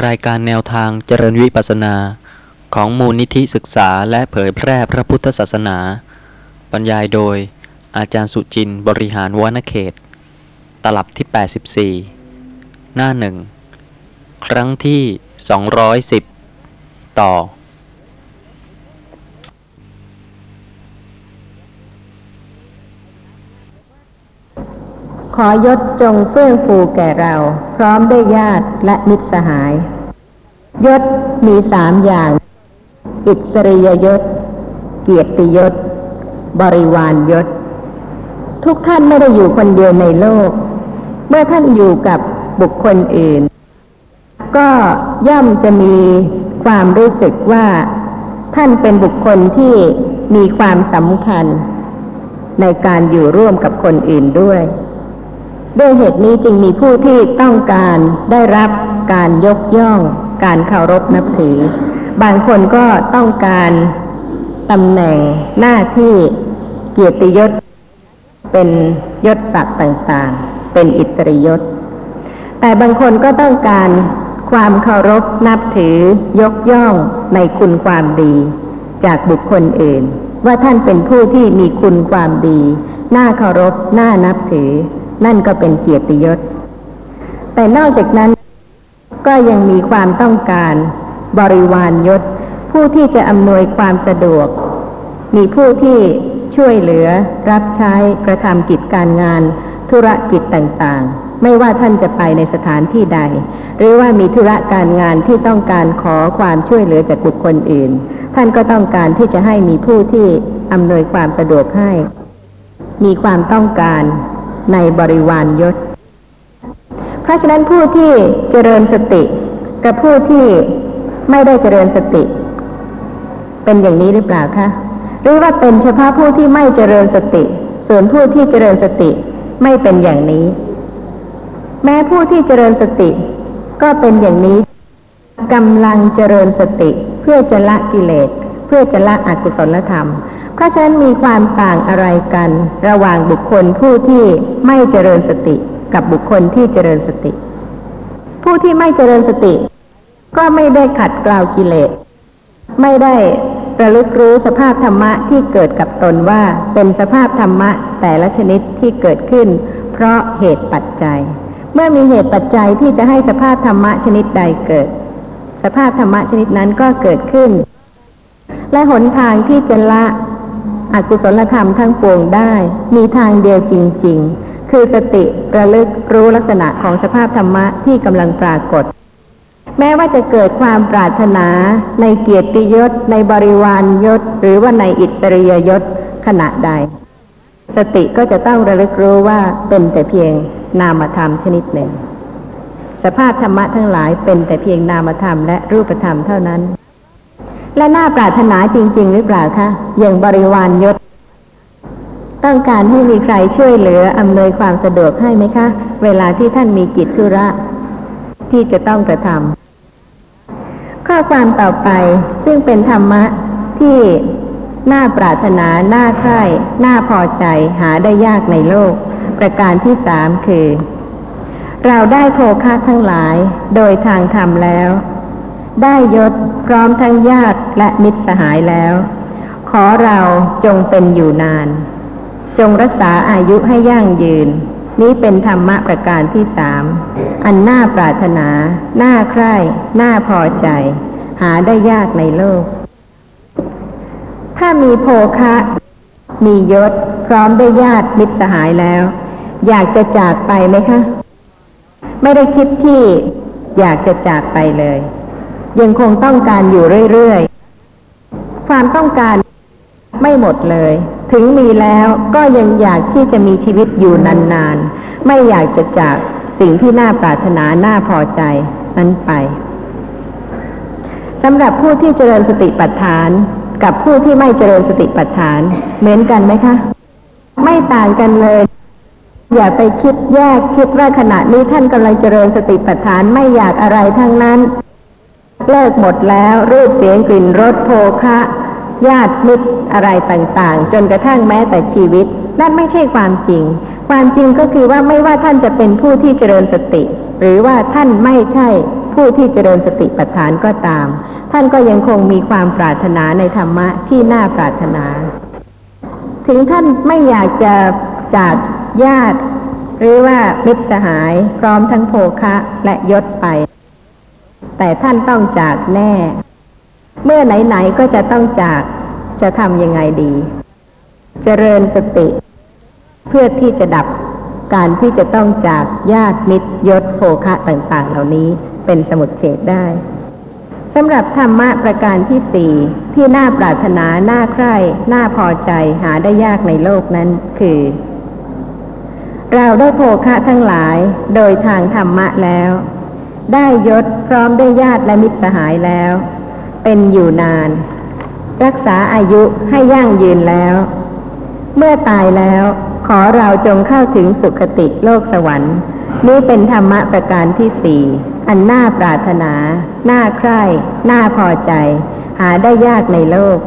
รายการแนวทางเจริญวิปัสสนา ของมูลนิธิศึกษาและเผยแพร่พระพุทธศาสนา บรรยายโดย อาจารย์สุจินต์บริหารวณเขต ตลับที่ 84 หน้าหนึ่ง ครั้งที่ 210 ต่อ ขอยศจงเฟื่องฟูแก่เรา พร้อมด้วยญาติและมิตรสหาย ยศมีสามอย่าง อิสริยยศ เกียรติยศ บริวารยศ ทุกท่านไม่ได้อยู่คนเดียวในโลก เมื่อท่านอยู่กับบุคคลอื่น ก็ย่อมจะมีความรู้สึกว่า ท่านเป็นบุคคลที่มีความสำคัญ ในการอยู่ร่วมกับคนอื่นด้วย ด้วยเหตุนี้จึงมีผู้ที่ต้องการได้รับการยกย่อง การเคารพนับถือ บางคนก็ต้องการตำแหน่งหน้าที่เกียรติยศ เป็นยศศักดิ์ต่างๆ เป็นอิสริยศ แต่บางคนก็ต้องการความเคารพนับถือยกย่องในคุณความดี จากบุคคลอื่น ว่าท่านเป็นผู้ที่มีคุณความดี น่าเคารพน่านับถือ นั่นก็เป็นเกียรติยศ แต่นอกจากนั้นก็ยังมีความต้องการบริวารยศ ผู้ที่จะอำนวยความสะดวก มีผู้ที่ช่วยเหลือ รับใช้กระทำกิจการงาน ธุรกิจต่างๆ ไม่ว่าท่านจะไปในสถานที่ใด หรือว่ามีธุระการงานที่ต้องการขอความช่วยเหลือจากบุคคลอื่น ท่านก็ต้องการที่จะให้มีผู้ที่อำนวยความสะดวกให้ มีความต้องการ ในบริวารยศ เพราะฉะนั้นผู้ที่เจริญสติ กับผู้ที่ไม่ได้เจริญสติ เป็นอย่างนี้หรือเปล่าคะหรือว่าเป็นเฉพาะผู้ที่ไม่เจริญสติ ส่วนผู้ที่เจริญสติไม่เป็นอย่างนี้ แม้ผู้ที่เจริญสติ ก็เป็นอย่างนี้กำลังเจริญสติ เพื่อจะละกิเลส เพื่อจะละอกุศลธรรม ราะฉะนั้นมีความต่างอะไรกัน ระหว่างบุคคลผู้ที่ไม่เจริญสติกับบุคคลที่เจริญสติ ผู้ที่ไม่เจริญสติ ก็ไม่ได้ขัดกล่าวกิเลส ไม่ได้ระลึกรู้สภาพธรรมะที่เกิดกับตนว่าเป็นสภาพธรรมะแต่ละชนิดที่เกิดขึ้น เพราะเหตุปัจจัย เมื่อมีเหตุปัจจัยที่จะให้สภาพธรรมะชนิดใดเกิด สภาพธรรมะชนิดนั้นก็เกิดขึ้น และหนทางที่จะละ อกุศลธรรมทั้งปวงได้ มีทางเดียวจริง ๆ คือสติระลึกรู้ลักษณะของสภาพธรรมะที่กำลังปรากฏ แม้ว่าจะเกิดความปรารถนาในเกียรติยศ ในบริวารยศ หรือว่าในอิสริยยศขณะใด สติก็จะต้องระลึกรู้ว่าเป็นแต่เพียงนามธรรมชนิดหนึ่ง สภาพธรรมะทั้งหลายเป็นแต่เพียงนามธรรมและรูปธรรมเท่านั้น และน่าปรารถนาจริง ๆ หรือเปล่าคะอย่างบริวารยศ ต้องการให้มีใครช่วยเหลืออำนวยความสะดวกให้ไหมคะ เวลาที่ท่านมีกิจธุระ ที่จะต้องกระทำข้อความต่อไปซึ่งเป็นธรรมะที่น่าปรารถนาน่าใคร่น่าพอใจหาได้ยากในโลก ประการที่สามคือ เราได้โภคะทั้งหลายโดยทางธรรมแล้ว ได้ยศพร้อมทั้งญาติและมิตรสหายแล้ว ขอเราจงเป็นอยู่นาน จงรักษาอายุให้ยั่งยืน นี้เป็นธรรมะประการที่สาม อันน่าปรารถนา น่าใคร่ น่าพอใจ หาได้ยากในโลก ถ้ามีโภคะ มียศ พร้อมได้ญาติมิตรสหายแล้ว อยากจะจากไปไหมคะ ไม่ได้คิดที่อยากจะจากไปเลย ยังคงต้องการอยู่เรื่อยๆ ความต้องการไม่หมดเลย ถึงมีแล้วก็ยังอยากที่จะมีชีวิตอยู่นานๆ ไม่อยากจะจากสิ่งที่น่าปรารถนาน่าพอใจ นั้นไปสำหรับผู้ที่เจริญสติปัฏฐาน กับผู้ที่ไม่เจริญสติปัฏฐาน เหมือนกันไหมคะ ไม่ต่างกันเลย อย่าไปคิดแยกคิดว่าขณะนี้ท่านกำลังเจริญสติปัฏฐานไม่อยากอะไรทั้งนั้น เลิกหมดแล้วรูปเสียงกลิ่นรสโภคะ ญาติมิตรอะไรต่างๆ จนกระทั่งแม้แต่ชีวิต นั่นไม่ใช่ความจริง ความจริงก็คือว่าไม่ว่าท่านจะเป็นผู้ที่เจริญสติ หรือว่าท่านไม่ใช่ผู้ที่เจริญสติปัฏฐานก็ตาม ท่านก็ยังคงมีความปรารถนาในธรรมะที่น่าปรารถนา ถึงท่านไม่อยากจะจากญาติ หรือว่ามิตรสหายพร้อมทั้งโภคะและยศไป แต่ท่านต้องจากแน่ เมื่อไหนๆก็จะต้องจาก จะทำยังไงดี เจริญสติ เพื่อที่จะดับการที่จะต้องจากญาติมิตรยศโภคะต่างๆ เหล่านี้เป็นสมุดเฉดได้สำหรับธรรมะประการที่สี่ที่น่าปรารถนา น่าใคร่ น่าพอใจหาได้ยากในโลกนั้นคือ เราได้โภคะทั้งหลายโดยทางธรรมะแล้ว ได้ยศพร้อมได้ญาติและมิตรสหายแล้ว เป็นอยู่นาน รักษาอายุให้ยั่งยืนแล้ว เมื่อตายแล้วขอเราจงเข้าถึงสุคติโลกสวรรค์ นี้เป็นธรรมะประการที่สี่อันน่าปรารถนา น่าใคร่ น่าพอใจ หาได้ยากในโลก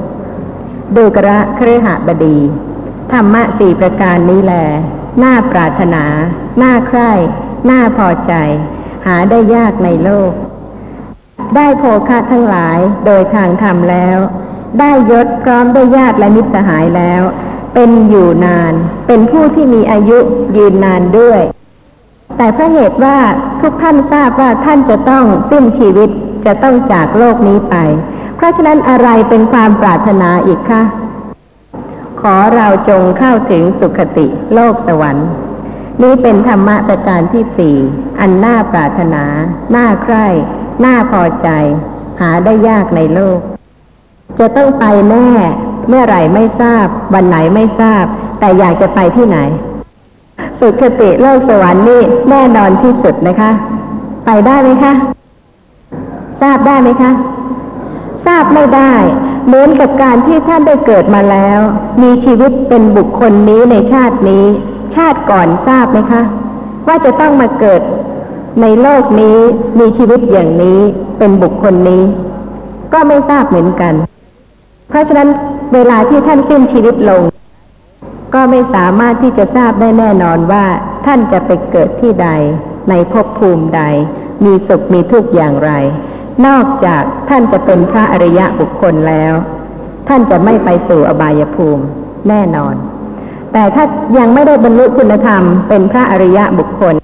ดูกระเครือหบดี ธรรมะสี่ประการนี้แล น่าปรารถนา น่าใคร่ น่าพอใจ หาได้ยากในโลก ได้โภคะทั้งหลายโดยทางธรรมแล้ว ได้ยศพร้อมได้ญาติและมิตรสหายแล้ว เป็นอยู่นาน เป็นผู้ที่มีอายุยืนนานด้วย แต่เพราะเหตุว่าทุกท่านทราบว่าท่านจะต้องสิ้นชีวิตจะต้องจากโลกนี้ไป เพราะฉะนั้นอะไรเป็นความปรารถนาอีกคะขอเราจงเข้าถึงสุคติโลกสวรรค์ นี้เป็นธรรมะประการที่สี่อันน่าปรารถนา น่าใคร่น่าพอใจ หาได้ยากในโลก จะต้องไปแน่ เมื่อไหร่ไม่ทราบ วันไหนไม่ทราบ แต่อยากจะไปที่ไหน สุคติโลกสวรรค์นี่แน่นอนที่สุดนะคะ ไปได้ไหมคะ ทราบได้ไหมคะ ทราบไม่ได้เหมือนกับการที่ท่านได้เกิดมาแล้ว มีชีวิตเป็นบุคคลนี้ในชาตินี้ ชาติก่อนทราบไหมคะ ว่าจะต้องมาเกิดในโลกนี้มีชีวิตอย่างนี้เป็นบุคคลนี้ ก็ไม่ทราบเหมือนกัน เพราะฉะนั้นเวลาที่ท่านสิ้นชีวิตลง ก็ไม่สามารถที่จะทราบได้แน่นอนว่าท่านจะไปเกิดที่ใด ในภพภูมิใด มีสุขมีทุกข์อย่างไร นอกจากท่านจะเป็นพระอริยะบุคคลแล้ว ท่านจะไม่ไปสู่อบายภูมิแน่นอน แต่ถ้ายังไม่ได้บรรลุคุณธรรมเป็นพระอริยะบุคคล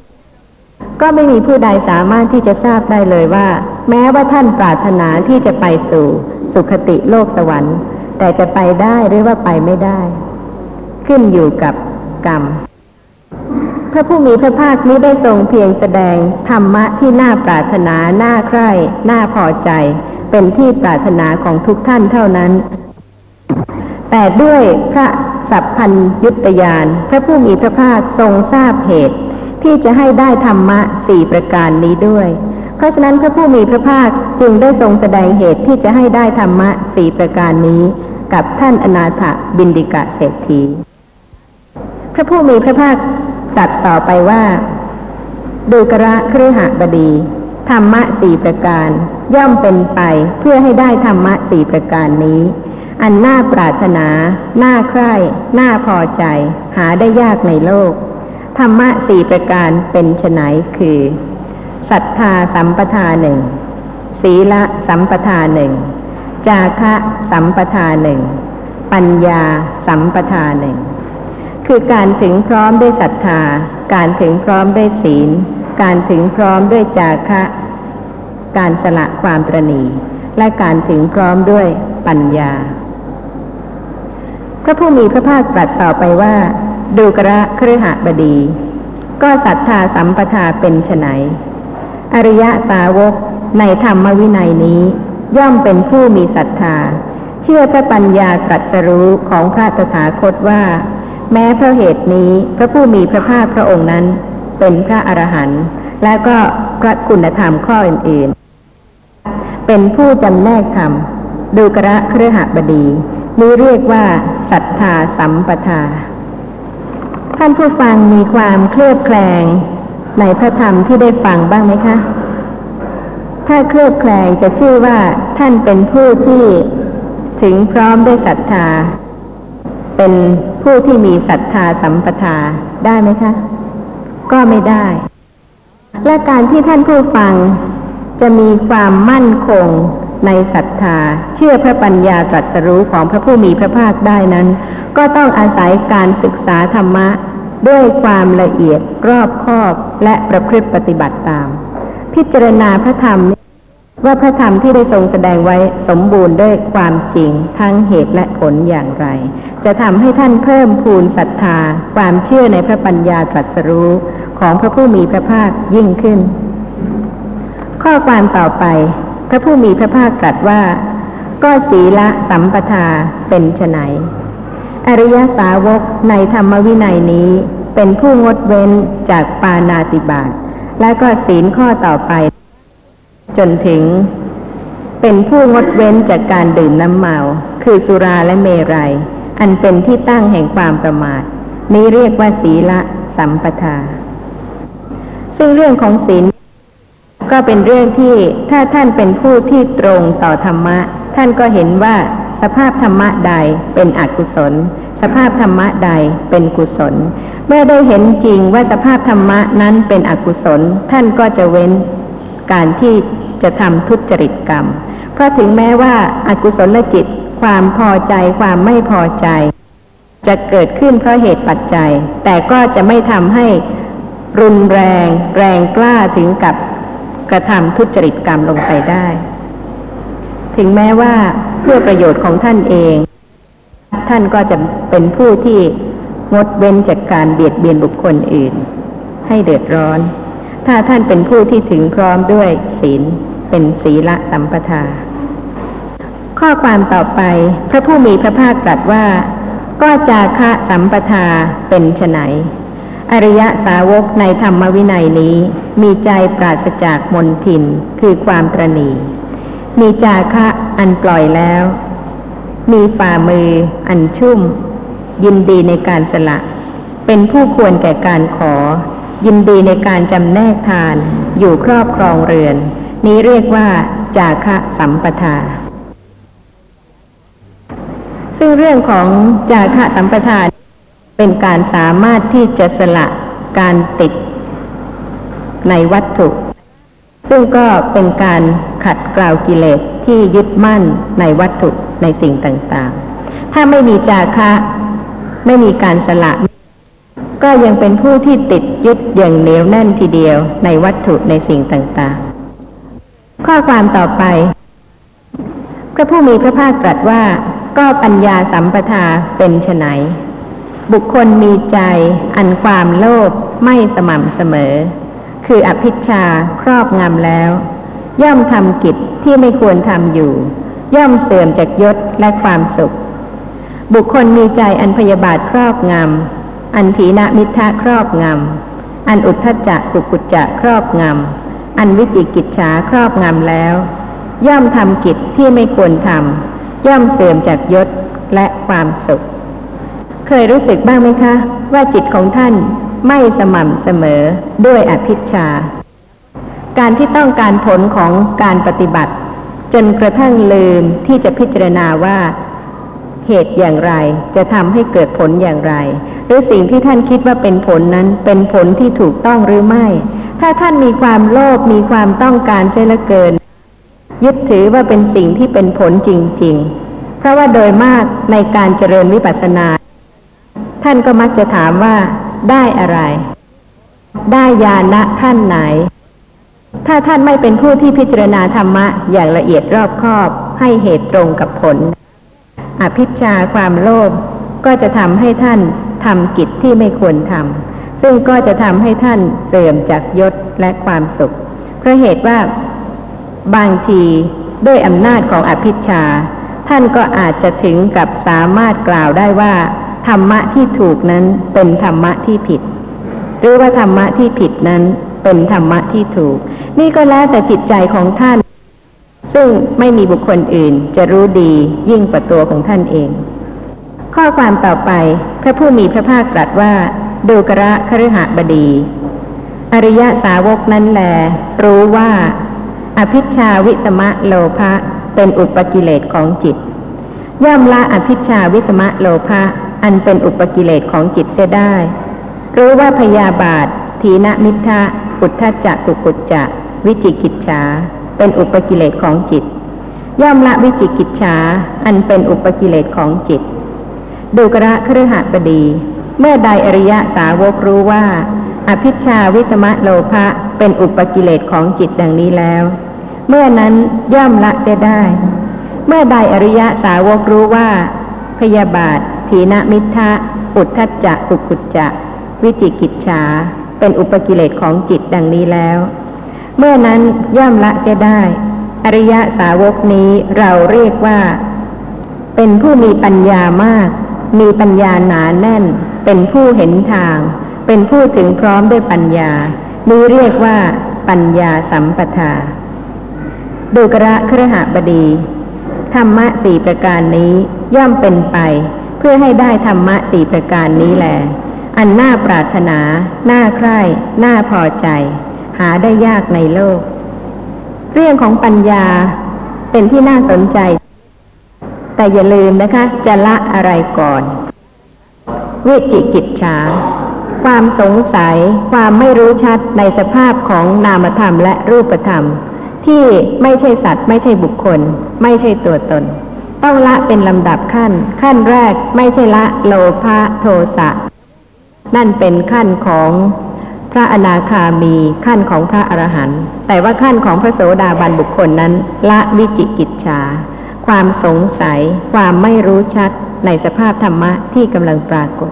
ก็ไม่มีผู้ใดสามารถที่จะทราบได้เลยว่า แม้ว่าท่านปรารถนาที่จะไปสู่ สุคติโลกสวรรค์ แต่จะไปได้หรือว่าไปไม่ได้ ขึ้นอยู่กับกรรมพระผู้มีพระภาคนี้ได้ทรงเพียงแสดงธรรมะที่น่าปรารถนา น่าใคร่ น่าพอใจ เป็นที่ปรารถนาของทุกท่านเท่านั้น แต่ด้วยพระ สัพพัญยุตยาน พระผู้มีพระภาคทรงทราบเหตุ ที่จะให้ได้ธรรมะสี่ประการนี้ด้วย เพราะฉะนั้นพระผู้มีพระภาคจึงได้ทรงแสดงเหตุที่จะให้ได้ธรรมะสี่ประการนี้ กับท่านอนาถบินดิกะเศรษฐี พระผู้มีพระภาคตรัสต่อไปว่าดูกระเครือหบดี ธรรมะสี่ประการ ย่อมเป็นไปเพื่อให้ได้ธรรมะสี่ประการนี้ อันน่าปรารถนา น่าใคร่ น่าพอใจ หาได้ยากในโลก ธรรมะสี่ประการเป็นไฉนคือ ศรัทธาสัมปทาหนึ่ง ศีละ สัมปทาหนึ่ง จาคะสัมปทาหนึ่ง ปัญญาสัมปทาหนึ่ง คือการถึงพร้อมด้วยศรัทธา การถึงพร้อมด้วยศีล การถึงพร้อมด้วยจาคะ การสละความตรณี และการถึงพร้อมด้วยปัญญา พระผู้มีพระภาคตรัสต่อไปว่า ดูกระเครือหบดี ก็ศรัทธาสัมปทาเป็นไฉนอริยสาวกในธรรมวินัยนี้ ย่อมเป็นผู้มีศรัทธา เชื่อพระปัญญาตรัสรู้ของพระตถาคตว่า แม้เพราะเหตุนี้พระผู้มีพระภาคพระองค์นั้น เป็นพระอรหันต์และก็พระคุณธรรมข้ออื่นๆ เป็นผู้จำแนกธรรมดูกระเครือหบดี นี้เรียกว่าศรัทธาสัมปทา ท่านผู้ฟังมีความเคลือบแคลงในพระธรรมที่ได้ฟังบ้างไหมคะ ถ้าเคลือบแคลงจะชื่อว่าท่านเป็นผู้ที่ถึงพร้อมด้วยศรัทธา เป็นผู้ที่มีศรัทธาสัมปทาได้ไหมคะ ก็ไม่ได้ และการที่ท่านผู้ฟังจะมีความมั่นคง ในศรัทธา เชื่อพระปัญญาตรัสรู้ของพระผู้มีพระภาคได้นั้น ก็ต้องอาศัยการศึกษาธรรมะ ด้วยความละเอียดรอบคอบและประพฤติปฏิบัติตาม พิจารณาพระธรรมว่าพระธรรมที่ได้ทรงแสดงไว้สมบูรณ์ด้วยความจริงทั้งเหตุและผลอย่างไร จะทำให้ท่านเพิ่มพูนศรัทธา ความเชื่อในพระปัญญาตรัสรู้ของพระผู้มีพระภาคยิ่งขึ้น ข้อความต่อไป พระผู้มีพระภาคตรัสว่า ก็ศีละสัมปทาเป็นไฉนอริยสาวกในธรรมวินัยนี้เป็นผู้งดเว้นจากปานาติบาตและก็ศีลข้อต่อไป จนถึง เป็นผู้งดเว้นจากการดื่มน้ำเมา คือสุราและเมรัย อันเป็นที่ตั้งแห่งความประมาท นี้เรียกว่าศีละสัมปทา ซึ่งเรื่องของศีล ก็เป็นเรื่องที่ถ้าท่านเป็นผู้ที่ตรงต่อธรรมะ ท่านก็เห็นว่าสภาพธรรมะใดเป็นอกุศล สภาพธรรมะใดเป็นกุศล เมื่อได้เห็นจริงว่าสภาพธรรมะนั้นเป็นอกุศล ท่านก็จะเว้นการที่จะทำทุจริตกรรม เพราะถึงแม้ว่าอากุศลจิต ความพอใจความไม่พอใจ จะเกิดขึ้นเพราะเหตุปัจจัย แต่ก็จะไม่ทำให้รุนแรง แรงกล้าถึงกับ กระทำทุจริตกรรมลงไปได้ ถึงแม้ว่าเพื่อประโยชน์ของท่านเอง ท่านก็จะเป็นผู้ที่งดเว้นจากการเบียดเบียนบุคคลอื่น ให้เดือดร้อน ถ้าท่านเป็นผู้ที่ถึงพร้อมด้วยศีลเป็นศีละสัมปทา ข้อความต่อไป พระผู้มีพระภาคตรัสว่า ก็จาคะสัมปทาเป็นไฉน อริยสาวกในธรรมวินัยนี้ มีใจปราศจากมนทินคือความตรณีมีจาคะอันปล่อยแล้ว มีฝ่ามืออันชุ่ม ยินดีในการสละ เป็นผู้ควรแก่การขอ ยินดีในการจำแนกทาน อยู่ครอบครองเรือน นี้เรียกว่า จาคะสัมปทา ซึ่งเรื่องของจาคะสัมปทาน เป็นการสามารถที่จะสละการติดในวัตถุ ซึ่งก็เป็นการขัดเกลากิเลสที่ยึดมั่นในวัตถุในสิ่งต่างๆ ถ้าไม่มีจาคะ ไม่มีการสละ ก็ยังเป็นผู้ที่ติดยึดอย่างเหนียวแน่นทีเดียวในวัตถุในสิ่งต่างๆ ข้อความต่อไป พระผู้มีพระภาคตรัสว่าก็ปัญญาสัมปทาเป็นไฉน บุคคลมีใจอันความโลภไม่สม่ำเสมอ คืออภิชาครอบงำแล้ว ย่อมทำกิจที่ไม่ควรทำอยู่ ย่อมเสื่อมจากยศและความสุข บุคคลมีใจอันพยาบาทครอบงำอันถีนมิทะครอบงำอันอุทธจักกุกุจจะครอบงำอันวิจิกิจฉาครอบงำแล้ว ย่อมทำกิจที่ไม่ควรทำย่อมเสื่อมจากยศและความสุข เคยรู้สึกบ้างไหมคะ ว่าจิตของท่านไม่สม่ำเสมอด้วยอภิชา การที่ต้องการผลของการปฏิบัติ จนกระทั่งลืมที่จะพิจารณาว่า เหตุอย่างไรจะทำให้เกิดผลอย่างไร หรือสิ่งที่ท่านคิดว่าเป็นผลนั้นเป็นผลที่ถูกต้องหรือไม่ ถ้าท่านมีความโลภมีความต้องการเสียเหลือเกิน ยึดถือว่าเป็นสิ่งที่เป็นผลจริง ๆ เพราะว่าโดยมากในการเจริญวิปัสสนา ท่านก็มักจะถามว่า ได้อะไร ได้ญาณะขั้นไหน ถ้าท่านไม่เป็นผู้ที่พิจารณาธรรมะอย่างละเอียดรอบคอบ ให้เหตุตรงกับผล อภิชาความโลภก็จะทำให้ท่านทำกิจที่ไม่ควรทำซึ่งก็จะทำให้ท่านเสื่อมจากยศและความสุข เพราะเหตุว่าบางทีด้วยอำนาจของอภิชา ท่านก็อาจจะถึงกับสามารถกล่าวได้ว่า ธรรมะที่ถูกนั้นเป็นธรรมะที่ผิด หรือว่าธรรมะที่ผิดนั้นเป็นธรรมะที่ถูก นี่ก็แล้วแต่จิตใจของท่าน ซึ่งไม่มีบุคคลอื่นจะรู้ดียิ่งกว่าตัวของท่านเอง ข้อความต่อไป พระผู้มีพระภาคตรัสว่าดูกระคฤหบดี อริยสาวกนั้นแล รู้ว่า อภิชาวิสมะโลภะเป็นอุปกิเลสของจิต ย่อมละอภิชาวิสมะโลภะ อันเป็นอุปกิเลสของจิตเสียได้ รู้ว่าพยาบาท ทีนมิทะอุทธจักกุกุจจะวิจิกิจฉาเป็นอุปกิเลสของจิต ย่อมละวิจิกิจฉาอันเป็นอุปกิเลสของจิต ดูกระคฤหบดี เมื่อใดอริยะสาวกรู้ว่า อภิชาวิสมะโลภะเป็นอุปกิเลสของจิตดังนี้แล้ว เมื่อนั้นย่อมละได้ได้ เมื่อใดอริยะสาวกรู้ว่า พยาบาท ถีนมิทะอุทธัจจะกุกุจจะ วิจิกิจฉา เป็นอุปกิเลสของจิตดังนี้แล้ว เมื่อนั้นย่อมละจะได้ อริยะสาวกนี้เราเรียกว่า เป็นผู้มีปัญญามาก มีปัญญาหนาแน่น เป็นผู้เห็นทาง เป็นผู้ถึงพร้อมด้วยปัญญานี้เรียกว่า ปัญญาสัมปทาดูกระครหบดี ธรรมะสี่ประการนี้ย่อมเป็นไป เพื่อให้ได้ธรรมะสี่ประการนี้แหลอันน่าปรารถนา น่าใคร่ น่าพอใจ หาได้ยากในโลก เรื่องของปัญญาเป็นที่น่าสนใจ แต่อย่าลืมนะคะ จะละอะไรก่อนวิจิกิจฉาความสงสัย ความไม่รู้ชัดในสภาพของนามธรรมและรูปธรรม ที่ไม่ใช่สัตว์ ไม่ใช่บุคคล ไม่ใช่ตัวตน ต้องละเป็นลำดับขั้น ขั้นแรกไม่ใช่ละโลภะโทสะ นั่นเป็นขั้นของพระอนาคามีขั้นของพระอรหันต์แต่ว่าขั้นของพระโสดาบันบุคคลนั้น ละวิจิกิจฉาความสงสัย ความไม่รู้ชัดในสภาพธรรมะที่กำลังปรากฏ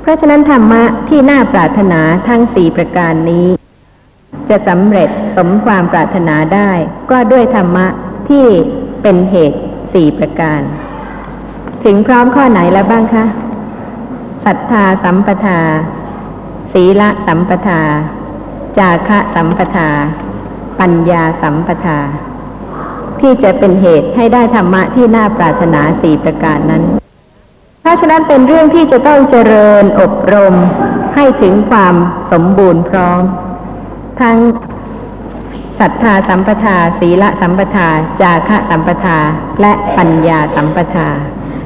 เพราะฉะนั้นธรรมะที่น่าปรารถนาทั้งสี่ประการนี้ จะสำเร็จสมความปรารถนาได้ ก็ด้วยธรรมะที่เป็นเหตุ สี่ประการ ถึงพร้อมข้อไหนแล้วบ้างคะศรัทธาสัมปทา ศีละสัมปทา จาคะสัมปทา ปัญญาสัมปทา ที่จะเป็นเหตุให้ได้ธรรมะที่น่าปรารถนาสี่ประการนั้น เพราะฉะนั้นเป็นเรื่องที่จะต้องเจริญอบรมให้ถึงความสมบูรณ์พร้อม ทั้ง ศรัทธาสัมปทา ศีละสัมปทา จาคะสัมปทา และปัญญาสัมปทา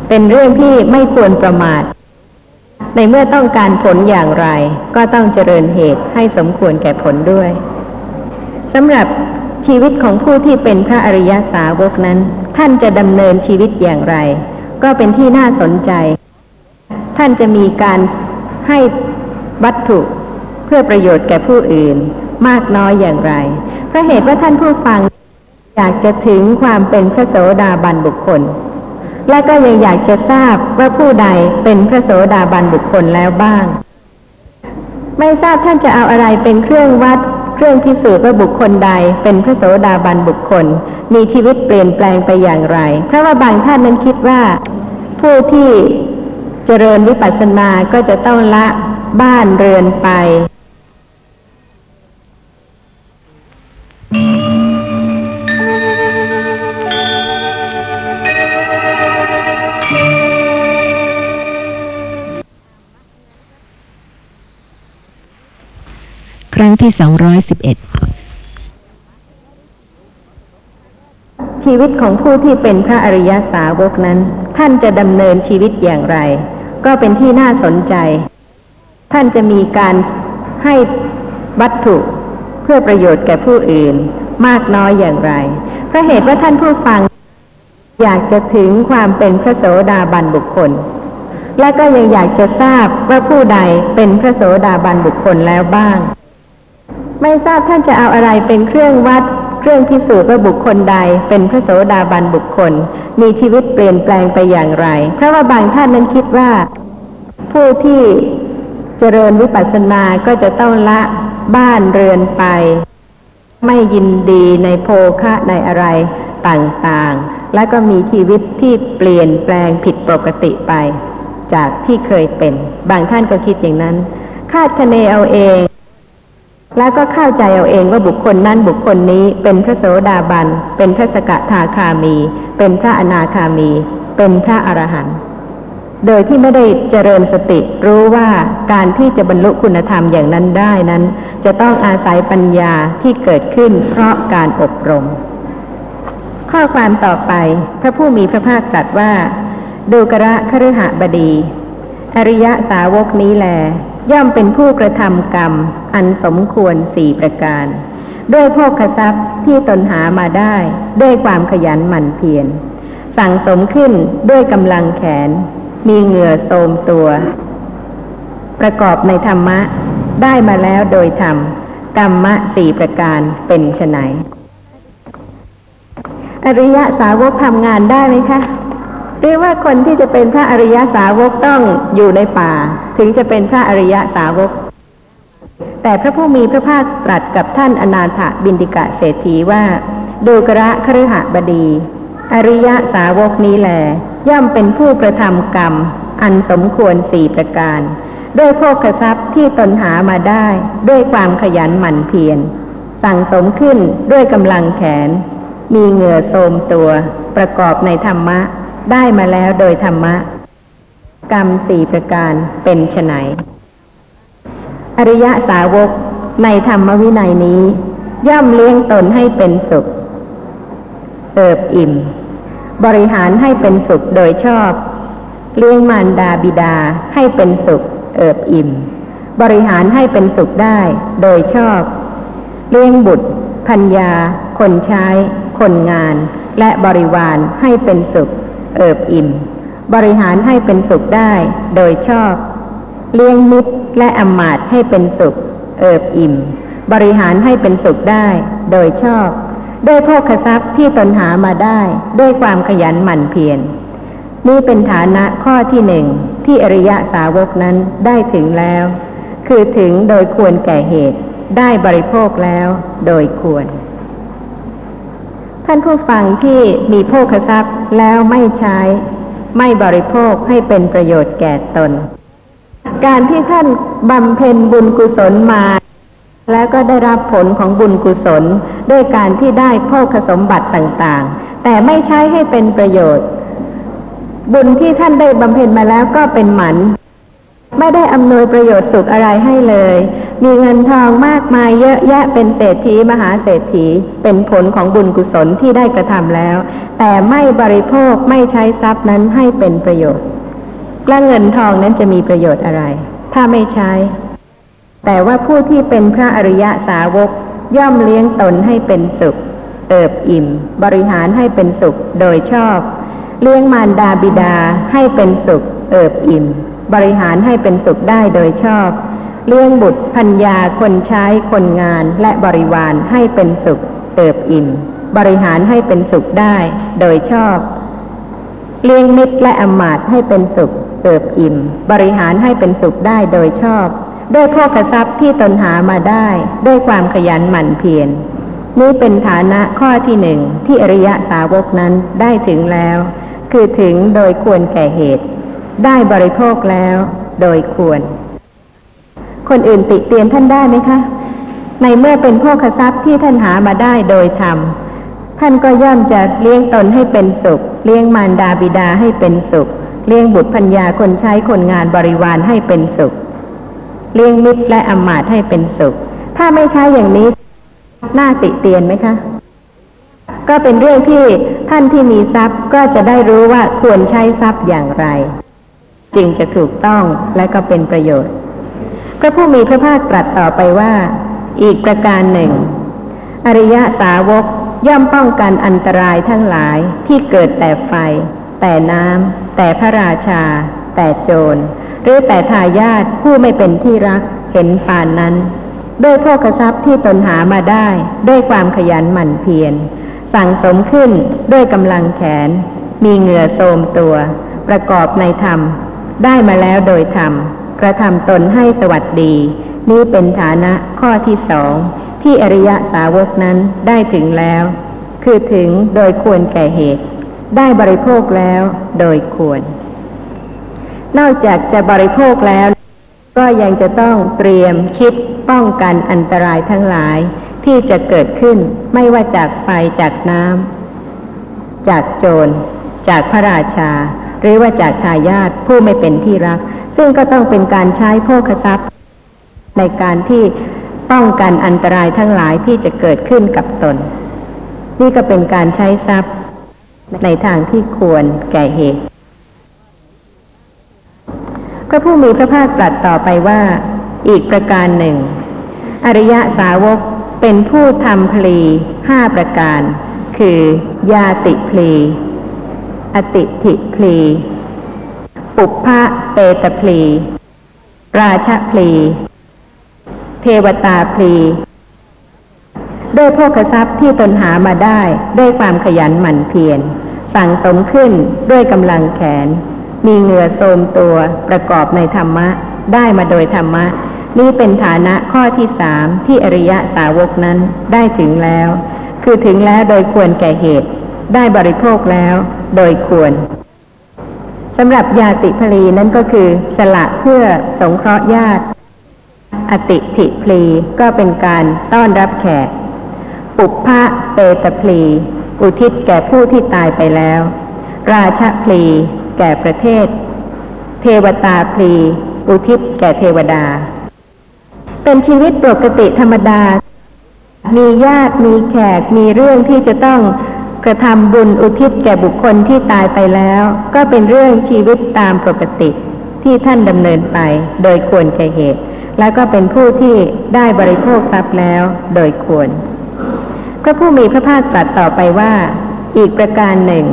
เป็นเรื่องที่ไม่ควรประมาท ในเมื่อต้องการผลอย่างไร ก็ต้องเจริญเหตุให้สมควรแก่ผลด้วยสำหรับชีวิตของผู้ที่เป็นพระอริยสาวกนั้น ท่านจะดำเนินชีวิตอย่างไร ก็เป็นที่น่าสนใจ ท่านจะมีการให้วัตถุเพื่อประโยชน์แก่ผู้อื่น มากน้อยอย่างไร พราะเหตุว่าท่านผู้ฟังอยากจะถึงความเป็นพระโสดาบันบุคคล และก็ยังอยากจะทราบว่าผู้ใดเป็นพระโสดาบันบุคคลแล้วบ้าง ไม่ทราบท่านจะเอาอะไรเป็นเครื่องวัด เครื่องพิสูจน์ว่าบุคคลใด เป็นพระโสดาบันบุคคล มีชีวิตเปลี่ยนแปลงไปอย่างไร เพราะว่าบางท่านนั้นคิดว่า ผู้ที่เจริญวิปัสสนาก็จะต้องละบ้านเรือนไป ที่ 211 ชีวิตของผู้ที่เป็นพระอริยสาวกนั้น ท่านจะดำเนินชีวิตอย่างไร ก็เป็นที่น่าสนใจ ท่านจะมีการให้วัตถุเพื่อประโยชน์แก่ผู้อื่น มากน้อยอย่างไรเพราะเหตุว่าท่านผู้ฟัง อยากจะถึงความเป็นพระโสดาบันบุคคล และก็ยังอยากจะทราบว่าผู้ใดเป็นพระโสดาบันบุคคลแล้วบ้าง ไม่ทราบท่านจะเอาอะไรเป็นเครื่องวัด เครื่องพิสูจน์ว่าบุคคลใด เป็นพระโสดาบันบุคคล มีชีวิตเปลี่ยนแปลงไปอย่างไร เพราะว่าบางท่านนั้นคิดว่า ผู้ที่เจริญวิปัสสนาก็จะต้องละบ้านเรือนไป ไม่ยินดีในโภคะในอะไรต่างๆ และก็มีชีวิตที่เปลี่ยนแปลงผิดปกติไป จากที่เคยเป็น บางท่านก็คิดอย่างนั้น คาดคะเนเอาเอง แล้วก็เข้าใจเอาเองว่าบุคคลนั้นบุคคลนี้เป็นพระโสดาบัน เป็นพระสกทาคามี เป็นพระอนาคามี เป็นพระอรหันต์โดยที่ไม่ได้เจริญสติรู้ว่าการที่จะบรรลุคุณธรรมอย่างนั้นได้นั้น จะต้องอาศัยปัญญาที่เกิดขึ้นเพราะการอบรม ข้อความต่อไป พระผู้มีพระภาคตรัสว่า ดูกระคฤหบดี อริยสาวกนี้แล ย่อมเป็นผู้กระทำกรรม อันสมควรสี่ประการ ด้วยโภคทรัพย์ที่ตนหามาได้ ด้วยความขยันหมั่นเพียรสั่งสมขึ้นด้วยกำลังแขน มีเหงื่อโทมตัว ประกอบในธรรมะ ได้มาแล้วโดยธรรมกรรมะสี่ประการเป็นไฉนอริยสาวกทำงานได้ไหมคะ หรือว่าคนที่จะเป็นพระอริยสาวกต้องอยู่ในป่า ถึงจะเป็นพระอริยสาวก แต่พระผู้มีพระภาคตรัสกับท่านอนาถบินติกะเศรษฐีว่า ดูกระครหบดี อริยสาวกนี้แหลย่อมเป็นผู้กระทำกรรม อันสมควรสี่ประการ ด้วยโภคทรัพย์ที่ตนหามาได้ ด้วยความขยันหมั่นเพียรสั่งสมขึ้นด้วยกำลังแขน มีเหงื่อโทมตัว ประกอบในธรรมะ ได้มาแล้วโดยธรรมะ กรรมสี่ประการเป็นไฉนอริยสาวกในธรรมวินัยนี้ ย่อมเลี้ยงตนให้เป็นสุข เอิบอิ่ม บริหารให้เป็นสุขโดยชอบ เลี้ยงมารดาบิดาให้เป็นสุข เอิบอิ่ม บริหารให้เป็นสุขได้โดยชอบ เลี้ยงบุตรพัญญา คนใช้ คนงาน และบริวารให้เป็นสุข เอิบอิ่ม บริหารให้เป็นสุขได้โดยชอบ เลี้ยงมิตรและอมาตให้เป็นสุข เอิบอิ่ม บริหารให้เป็นสุขได้โดยชอบด้วยโภคทรัพย์ที่ตนหามาได้ด้วยความขยันหมั่นเพียรนี่เป็นฐานะข้อที่หนึ่งที่อริยะสาวกนั้นได้ถึงแล้ว คือถึงโดยควรแก่เหตุ ได้บริโภคแล้วโดยควร ท่านผู้ฟังที่มีโภคทรัพย์แล้วไม่ใช้ ไม่บริโภคให้เป็นประโยชน์แก่ตน การที่ท่านบำเพ็ญบุญกุศลมา แล้วก็ได้รับผลของบุญกุศล ด้วยการที่ได้โภคสมบัติต่างๆ แต่ไม่ใช้ให้เป็นประโยชน์ บุญที่ท่านได้บำเพ็ญมาแล้วก็เป็นหมัน ไม่ได้อำนวยประโยชน์สุขอะไรให้เลย มีเงินทองมากมายเยอะแยะเป็นเศรษฐีมหาเศรษฐี เป็นผลของบุญกุศลที่ได้กระทำแล้ว แต่ไม่บริโภคไม่ใช้ทรัพย์นั้นให้เป็นประโยชน์และเงินทองนั้นจะมีประโยชน์อะไร ถ้าไม่ใช้ แต่ว่าผู้ที่เป็นพระอริยะสาวกย่อมเลี้ยงตนให้เป็นสุข เอิบอิ่ม บริหารให้เป็นสุขโดยชอบ เลี้ยงมารดาบิดาให้เป็นสุข เอิบอิ่ม บริหารให้เป็นสุขได้โดยชอบ เลี้ยงบุตรพัญญาคนใช้คนงานและบริวารให้เป็นสุขเอิบอิ่ม บริหารให้เป็นสุขได้โดยชอบ เลี้ยงมิตรและอมาตให้เป็นสุขเอิบอิ่ม บริหารให้เป็นสุขได้โดยชอบ ด้วยโภคทรัพย์ที่ตนหามาได้ ด้วยความขยันหมั่นเพียรนี่เป็นฐานะข้อที่หนึ่งที่อริยะสาวกนั้นได้ถึงแล้ว คือถึงโดยควรแก่เหตุ ได้บริโภคแล้วโดยควร คนอื่นติเตียนท่านได้ไหมคะ ในเมื่อเป็นโภคทรัพย์ที่ท่านหามาได้โดยธรรม ท่านก็ย่อมจะเลี้ยงตนให้เป็นสุข เลี้ยงมารดาบิดาให้เป็นสุข เลี้ยงบุตรพัญญาคนใช้คนงานบริวารให้เป็นสุข เลี้ยงมิตรและอมาตให้เป็นสุข ถ้าไม่ใช้อย่างนี้น่าติเตียนไหมคะก็เป็นเรื่องที่ท่านที่มีทรัพย์ก็จะได้รู้ว่าควรใช้ทรัพย์อย่างไร จึงจะถูกต้องและก็เป็นประโยชน์ พระผู้มีพระภาคตรัสต่อไปว่า อีกประการหนึ่ง อริยะสาวกย่อมป้องกันอันตรายทั้งหลายที่เกิดแต่ไฟ แต่น้ำแต่พระราชา แต่โจร หรือแต่ทายาทผู้ไม่เป็นที่รักเห็นปานนั้น ด้วยโภคทรัพย์ที่ตนหามาได้ ด้วยความขยันหมั่นเพียรสั่งสมขึ้นด้วยกำลังแขน มีเหงื่อโทมตัว ประกอบในธรรม ได้มาแล้วโดยธรรมกระทำตนให้สวัสดี นี่เป็นฐานะข้อที่สอง ที่อริยสาวกนั้นได้ถึงแล้ว คือถึงโดยควรแก่เหตุ ได้บริโภคแล้วโดยควร นอกจากจะบริโภคแล้ว ก็ยังจะต้องเตรียมคิดป้องกันอันตรายทั้งหลาย ที่จะเกิดขึ้นไม่ว่าจากไฟจากน้ำจากโจร จากพระราชา หรือว่าจากทายาทผู้ไม่เป็นที่รัก ซึ่งก็ต้องเป็นการใช้โภคทรัพย์ ในการที่ป้องกันอันตรายทั้งหลายที่จะเกิดขึ้นกับตน นี่ก็เป็นการใช้ทรัพย์ ในทางที่ควรแก่เหตุพระผู้มีพระภาคตรัสต่อไปว่า อีกประการหนึ่ง อริยสาวกเป็นผู้ทำพลีห้าประการ คือยาติพลี อติถิพลี ปุพพะเปตพลี ราชพลี เทวตาพลี ด้วยโภคทรัพย์ที่ตนหามาได้ด้วยความขยันหมั่นเพียรสั่งสมขึ้นด้วยกำลังแขน มีเหงื่อโทรมตัวประกอบในธรรมะ ได้มาโดยธรรมะ นี่เป็นฐานะข้อที่สามที่อริยะสาวกนั้นได้ถึงแล้ว คือถึงแล้วโดยควรแก่เหตุ ได้บริโภคแล้ว โดยควรสำหรับยาติพลีนั่นก็คือ สละเพื่อสงเคราะห์ญาติ อติถิพลีก็เป็นการต้อนรับแขก ปุพพะเปตพลี อุทิศแก่ผู้ที่ตายไปแล้ว ราชพลีแก่ประเทศ เทวตาพลี อุทิศแก่เทวดา เป็นชีวิตปกติธรรมดา มีญาติมีแขกมีเรื่องที่จะต้อง กระทำบุญอุทิศแก่บุคคลที่ตายไปแล้ว ก็เป็นเรื่องชีวิตตามปกติที่ท่านดำเนินไปโดยควรแก่เหตุ แล้วก็เป็นผู้ที่ได้บริโภคทรัพย์แล้วโดยควร พระผู้มีพระภาคตรัสต่อไปว่า อีกประการหนึ่ง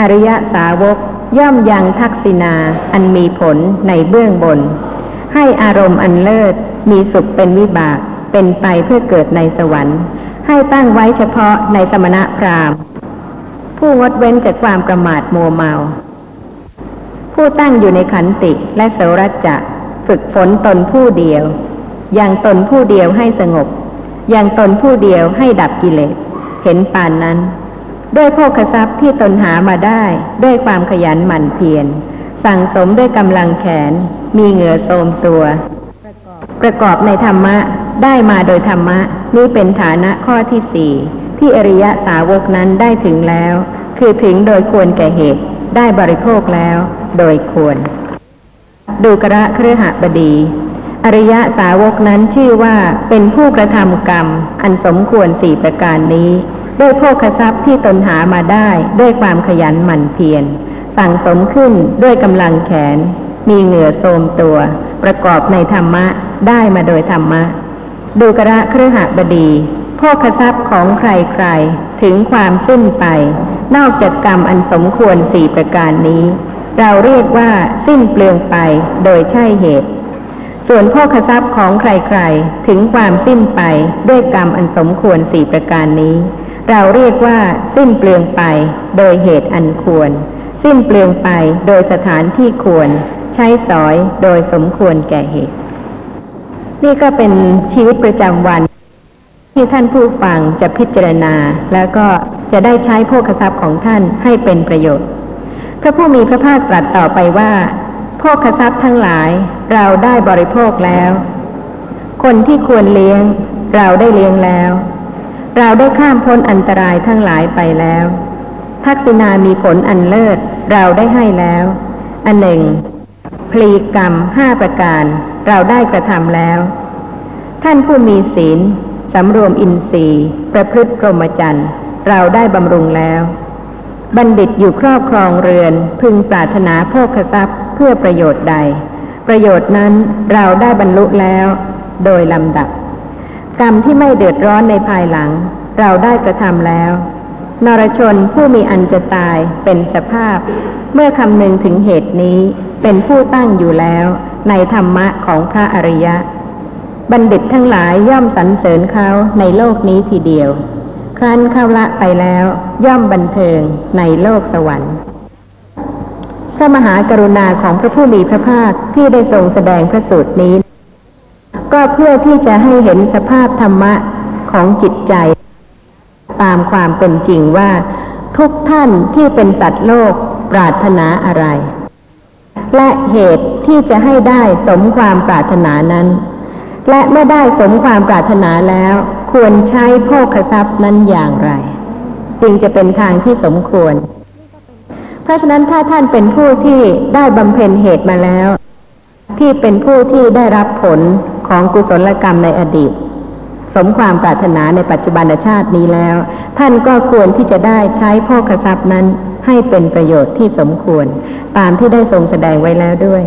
อริยสาวกย่อมยังทักษิณาอันมีผลในเบื้องบน ให้อารมณ์อันเลิศ มีสุขเป็นวิบาก เป็นไปเพื่อเกิดในสวรรค์ ให้ตั้งไว้เฉพาะในสมณะพราหมณ์ ผู้งดเว้นจากความประมาทมัวเมา ผู้ตั้งอยู่ในขันติและโสรัจจะฝึกฝนตนผู้เดียวยังตนผู้เดียวให้สงบยังตนผู้เดียวให้ดับกิเลส เห็นปานนั้น ด้วยโภคทรัพย์ที่ตนหามาได้ ด้วยความขยันหมั่นเพียร สั่งสมด้วยกำลังแขน มีเหงื่อโทมตัว ประกอบในธรรมะ ได้มาโดยธรรมะ นี่เป็นฐานะข้อที่สี่ ที่อริยสาวกนั้นได้ถึงแล้ว คือถึงโดยควรแก่เหตุได้บริโภคแล้ว โดยควร ดูกระเครือหบดี อริยสาวกนั้นชื่อว่าเป็นผู้กระทำกรรม อันสมควรสี่ประการนี้ ด้วยโภคทรัพย์ที่ตนหามาได้ด้วยความขยันหมั่นเพียรสั่งสมขึ้นด้วยกำลังแขน มีเหงื่อโทมตัว ประกอบในธรรมะได้มาโดยธรรมะ ดูกระเครือหบดี โภคทรัพย์ของใครๆ ถึงความสิ้นไป นอกจากกรรมอันสมควรสี่ประการนี้ เราเรียกว่าสิ้นเปลืองไปโดยใช่เหตุ ส่วนโภคทรัพย์ของใครๆ ถึงความสิ้นไปด้วยกรรมอันสมควรสี่ประการนี้ เราเรียกว่าสิ้นเปลืองไปโดยเหตุอันควร สิ้นเปลืองไปโดยสถานที่ควร ใช้สอยโดยสมควรแก่เหตุนี่ก็เป็นชีวิตประจำวัน ที่ท่านผู้ฟังจะพิจารณา แล้วก็จะได้ใช้โภคทรัพย์ของท่านให้เป็นประโยชน์ พระผู้มีพระภาคตรัสต่อไปว่าโภคทรัพย์ทั้งหลายเราได้บริโภคแล้ว คนที่ควรเลี้ยง เราได้เลี้ยงแล้ว เราได้ข้ามพ้นอันตรายทั้งหลายไปแล้วทักษิณามีผลอันเลิศเราได้ให้แล้ว อันหนึ่งพลีกรรมห้าประการ เราได้กระทำแล้ว ท่านผู้มีศีล สำรวมอินทรีย์ประพฤติพรหมจรรย์ เราได้บำรุงแล้ว บัณฑิตอยู่ครอบครองเรือน พึงปรารถนาโภคทรัพย์เพื่อประโยชน์ใด ประโยชน์นั้นเราได้บรรลุแล้ว โดยลำดับ กรรมที่ไม่เดือดร้อนในภายหลัง เราได้กระทำแล้ว นรชนผู้มีอันจะตายเป็นสภาพ เมื่อคำนึงถึงเหตุนี้เป็นผู้ตั้งอยู่แล้ว ในธรรมะของพระอริยะ บัณฑิตทั้งหลายย่อมสรรเสริญเขาในโลกนี้ทีเดียว ครั้นเข้าละไปแล้วย่อมบันเทิงในโลกสวรรค์พระมหากรุณาของพระผู้มีพระภาคที่ได้ทรงแสดงพระสูตรนี้ ก็เพื่อที่จะให้เห็นสภาพธรรมะของจิตใจ ตามความเป็นจริงว่า ทุกท่านที่เป็นสัตว์โลกปรารถนาอะไร และเหตุที่จะให้ได้สมความปรารถนานั้น และเมื่อได้สมความปรารถนาแล้ว ควรใช้โภคทรัพย์นั้นอย่างไร จึงจะเป็นทางที่สมควร เพราะฉะนั้นถ้าท่านเป็นผู้ที่ได้บำเพ็ญเหตุมาแล้ว ที่เป็นผู้ที่ได้รับผลของกุศลกรรมในอดีต สมความปรารถนาในปัจจุบันชาตินี้แล้ว ท่านก็ควรที่จะได้ใช้โภคทรัพย์นั้นให้เป็นประโยชน์ที่สมควร ตามที่ได้ทรงแสดงไว้แล้วด้วย